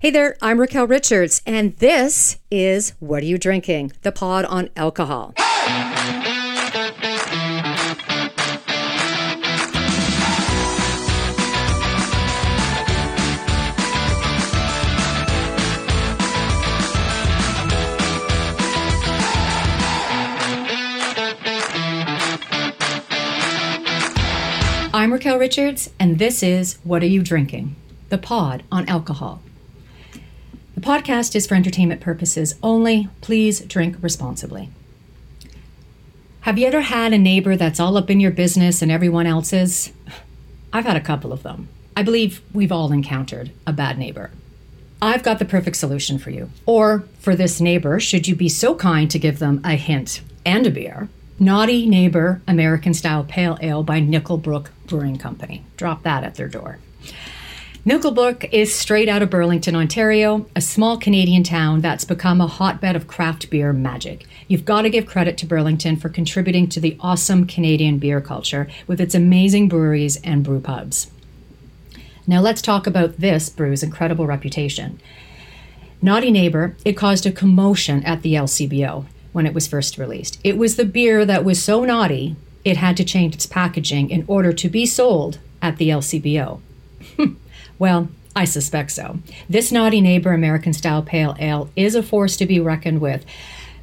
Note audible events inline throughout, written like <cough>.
Hey there, I'm Raquel Richards, and this is What Are You Drinking? The pod on alcohol. I'm Raquel Richards, and this is What Are You Drinking? The pod on alcohol. The podcast is for entertainment purposes only. Please drink responsibly. Have you ever had a neighbor that's all up in your business and everyone else's? I've had a couple of them. I believe we've all encountered a bad neighbor. I've got the perfect solution for you. Or for this neighbor, should you be so kind to give them a hint and a beer. Naughty Neighbor American Style Pale Ale by Nickelbrook Brewing Company. Drop that at their door. Nickelbrook is straight out of Burlington, Ontario, a small Canadian town that's become a hotbed of craft beer magic. You've got to give credit to Burlington for contributing to the awesome Canadian beer culture with its amazing breweries and brew pubs. Now let's talk about this brew's incredible reputation. Naughty Neighbor, it caused a commotion at the LCBO when it was first released. It was the beer that was so naughty, it had to change its packaging in order to be sold at the LCBO. <laughs> Well, I suspect so. This naughty neighbor American style pale ale is a force to be reckoned with,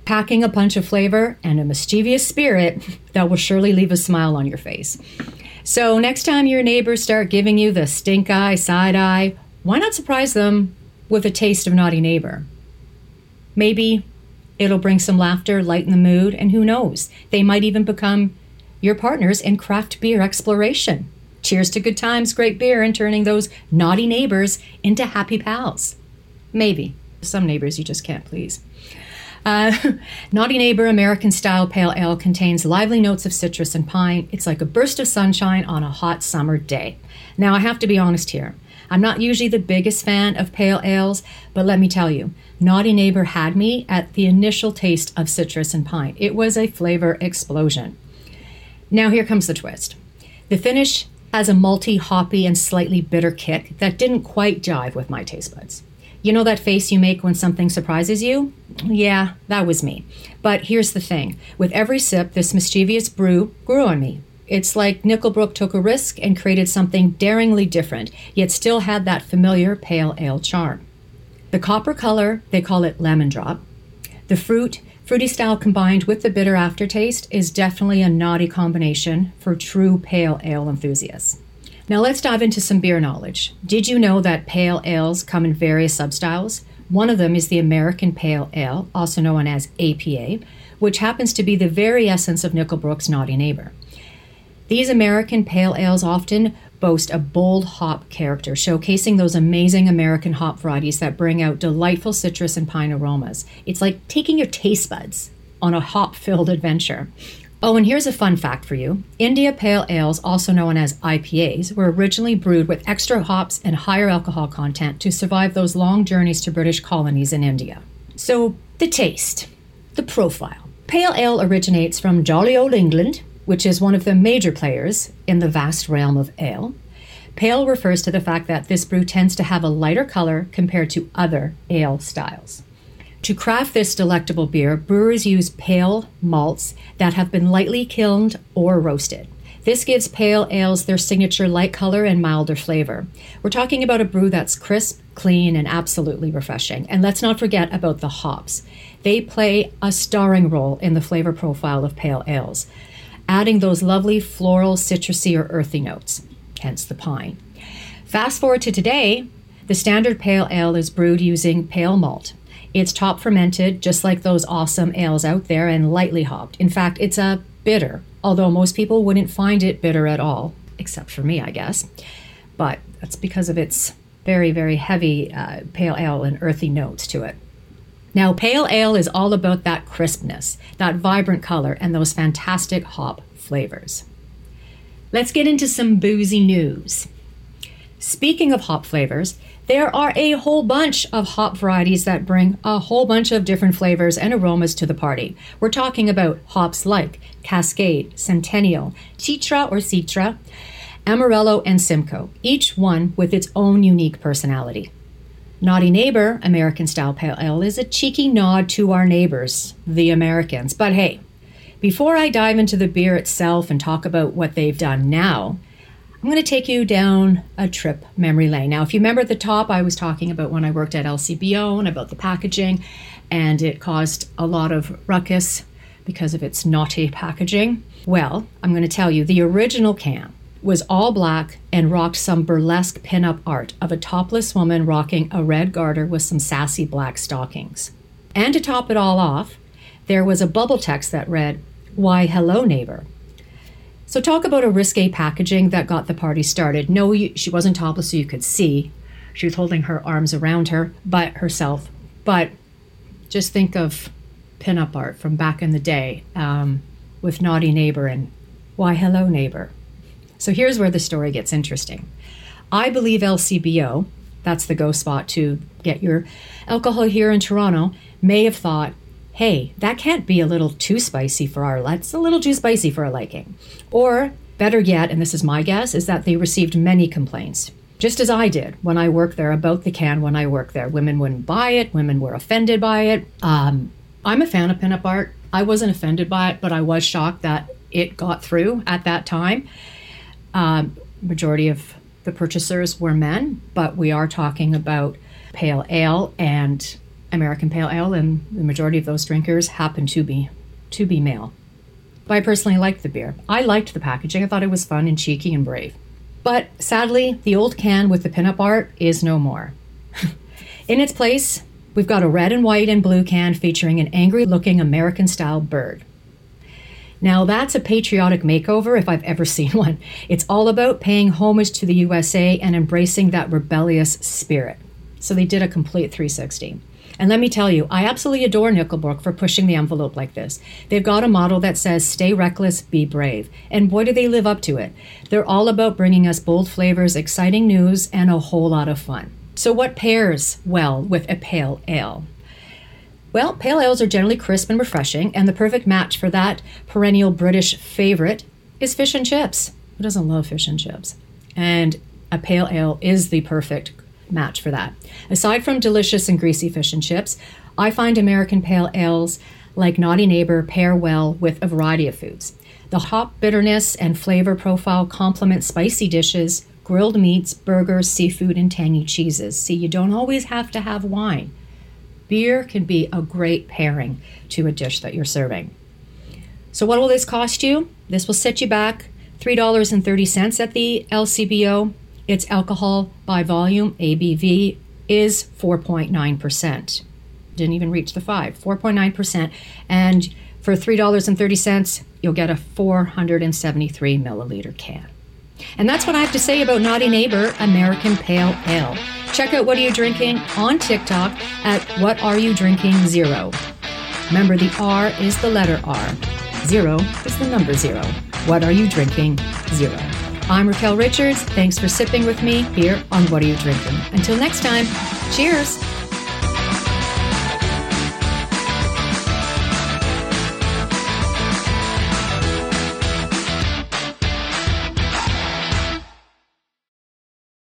packing a punch of flavor and a mischievous spirit that will surely leave a smile on your face. So, next time your neighbors start giving you the stink eye, side eye, why not surprise them with a taste of naughty neighbor? Maybe it'll bring some laughter, lighten the mood, and who knows, they might even become your partners in craft beer exploration. Cheers to good times, great beer, and turning those naughty neighbors into happy pals. Maybe. Some neighbors you just can't please. Uh, <laughs> Naughty Neighbor American Style Pale Ale contains lively notes of citrus and pine. It's like a burst of sunshine on a hot summer day. Now, I have to be honest here. I'm not usually the biggest fan of pale ales, but let me tell you, Naughty Neighbor had me at the initial taste of citrus and pine. It was a flavor explosion. Now, here comes the twist. The finish has a malty, hoppy, and slightly bitter kick that didn't quite jive with my taste buds. You know that face you make when something surprises you? Yeah, that was me. But here's the thing with every sip, this mischievous brew grew on me. It's like Nickelbrook took a risk and created something daringly different, yet still had that familiar pale ale charm. The copper color, they call it lemon drop. The fruit, Fruity style combined with the bitter aftertaste is definitely a naughty combination for true pale ale enthusiasts. Now let's dive into some beer knowledge. Did you know that pale ales come in various substyles? One of them is the American Pale Ale, also known as APA, which happens to be the very essence of Nickelbrook's Naughty Neighbor. These American pale ales often boast a bold hop character, showcasing those amazing American hop varieties that bring out delightful citrus and pine aromas. It's like taking your taste buds on a hop filled adventure. Oh, and here's a fun fact for you India Pale Ales, also known as IPAs, were originally brewed with extra hops and higher alcohol content to survive those long journeys to British colonies in India. So, the taste, the profile. Pale Ale originates from jolly old England which is one of the major players in the vast realm of ale. Pale refers to the fact that this brew tends to have a lighter color compared to other ale styles. To craft this delectable beer, brewers use pale malts that have been lightly kilned or roasted. This gives pale ales their signature light color and milder flavor. We're talking about a brew that's crisp, clean, and absolutely refreshing. And let's not forget about the hops. They play a starring role in the flavor profile of pale ales adding those lovely floral, citrusy, or earthy notes, hence the pine. Fast forward to today, the standard pale ale is brewed using pale malt. It's top fermented, just like those awesome ales out there, and lightly hopped. In fact, it's a bitter, although most people wouldn't find it bitter at all, except for me, I guess. But that's because of its very, very heavy uh, pale ale and earthy notes to it. Now, pale ale is all about that crispness, that vibrant color, and those fantastic hop flavors. Let's get into some boozy news. Speaking of hop flavors, there are a whole bunch of hop varieties that bring a whole bunch of different flavors and aromas to the party. We're talking about hops like Cascade, Centennial, Citra or Citra, Amarillo, and Simcoe, each one with its own unique personality. Naughty Neighbor American Style Pale Ale is a cheeky nod to our neighbors, the Americans. But hey, before I dive into the beer itself and talk about what they've done now, I'm going to take you down a trip memory lane. Now, if you remember at the top, I was talking about when I worked at LCBO and about the packaging, and it caused a lot of ruckus because of its naughty packaging. Well, I'm going to tell you the original can was all black and rocked some burlesque pin-up art of a topless woman rocking a red garter with some sassy black stockings. And to top it all off, there was a bubble text that read, Why, hello, neighbor. So, talk about a risque packaging that got the party started. No, she wasn't topless, so you could see. She was holding her arms around her, but herself. But just think of pinup art from back in the day um, with Naughty Neighbor and Why Hello Neighbor. So here's where the story gets interesting. I believe LCBO, that's the go spot to get your alcohol here in Toronto, may have thought, hey, that can't be a little too spicy for our, that's a little too spicy for our liking. Or better yet, and this is my guess, is that they received many complaints just as I did when I worked there about the can when I worked there. Women wouldn't buy it, women were offended by it. Um, I'm a fan of pinup art. I wasn't offended by it, but I was shocked that it got through at that time. Um, majority of the purchasers were men, but we are talking about pale ale and American pale ale, and the majority of those drinkers happen to be to be male. But I personally liked the beer. I liked the packaging. I thought it was fun and cheeky and brave. But sadly, the old can with the pinup art is no more. <laughs> In its place, We've got a red and white and blue can featuring an angry looking American style bird. Now, that's a patriotic makeover if I've ever seen <laughs> one. It's all about paying homage to the USA and embracing that rebellious spirit. So they did a complete 360. And let me tell you, I absolutely adore Nickelbrook for pushing the envelope like this. They've got a model that says, stay reckless, be brave. And boy, do they live up to it. They're all about bringing us bold flavors, exciting news, and a whole lot of fun. So, what pairs well with a pale ale? Well, pale ales are generally crisp and refreshing, and the perfect match for that perennial British favorite is fish and chips. Who doesn't love fish and chips? And a pale ale is the perfect match for that. Aside from delicious and greasy fish and chips, I find American pale ales like Naughty Neighbor pair well with a variety of foods. The hop bitterness and flavor profile complement spicy dishes grilled meats, burgers, seafood, and tangy cheeses. See, you don't always have to have wine. Beer can be a great pairing to a dish that you're serving. So, what will this cost you? This will set you back $3.30 at the LCBO. Its alcohol by volume, ABV, is 4.9%. Didn't even reach the 5, 4.9%. And for $3.30, you'll get a 473 milliliter can. And that's what I have to say about Naughty Neighbor American Pale Ale. Check out What Are You Drinking on TikTok at What Are You Drinking Zero. Remember, the R is the letter R. Zero is the number zero. What Are You Drinking Zero. I'm Raquel Richards. Thanks for sipping with me here on What Are You Drinking. Until next time, cheers.